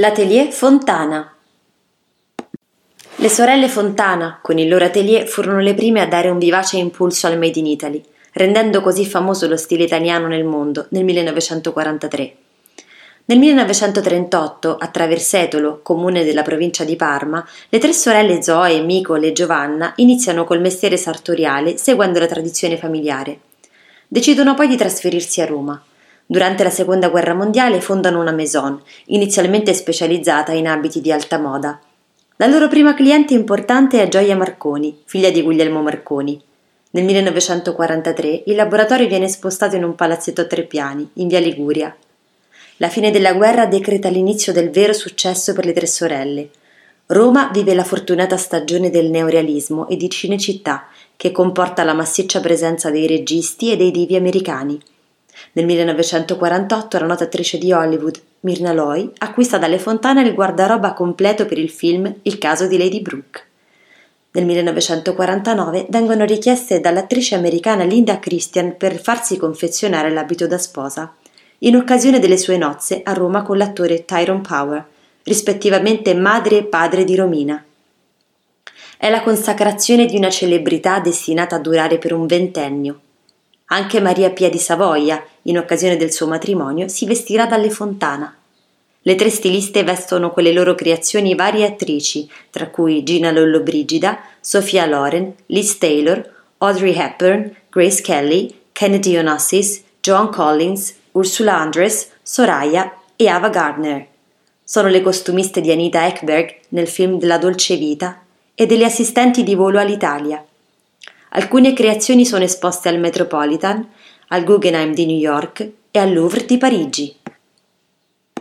L'atelier Fontana. Le sorelle Fontana, con il loro atelier, furono le prime a dare un vivace impulso al Made in Italy, rendendo così famoso lo stile italiano nel mondo nel 1943. Nel 1938, a Traversetolo, comune della provincia di Parma, le tre sorelle Zoe, Micole e Giovanna iniziano col mestiere sartoriale seguendo la tradizione familiare. Decidono poi di trasferirsi a Roma. Durante la seconda guerra mondiale fondano una maison, inizialmente specializzata in abiti di alta moda. La loro prima cliente importante è Gioia Marconi, figlia di Guglielmo Marconi. Nel 1943 il laboratorio viene spostato in un palazzetto a tre piani, in via Liguria. La fine della guerra decreta l'inizio del vero successo per le tre sorelle. Roma vive la fortunata stagione del neorealismo e di Cinecittà, che comporta la massiccia presenza dei registi e dei divi americani. Nel 1948 la nota attrice di Hollywood, Mirna Loy, acquista dalle Fontane il guardaroba completo per il film Il caso di Lady Brooke. Nel 1949 vengono richieste dall'attrice americana Linda Christian per farsi confezionare l'abito da sposa, in occasione delle sue nozze a Roma con l'attore Tyrone Power, rispettivamente madre e padre di Romina. È la consacrazione di una celebrità destinata a durare per un ventennio. Anche Maria Pia di Savoia, in occasione del suo matrimonio, si vestirà dalle Fontana. Le tre stiliste vestono con le loro creazioni varie attrici, tra cui Gina Lollobrigida, Sophia Loren, Liz Taylor, Audrey Hepburn, Grace Kelly, Kennedy Onassis, Joan Collins, Ursula Andress, Soraya e Ava Gardner. Sono le costumiste di Anita Ekberg nel film della Dolce Vita e delle assistenti di volo all'Italia. Alcune creazioni sono esposte al Metropolitan, al Guggenheim di New York e al Louvre di Parigi.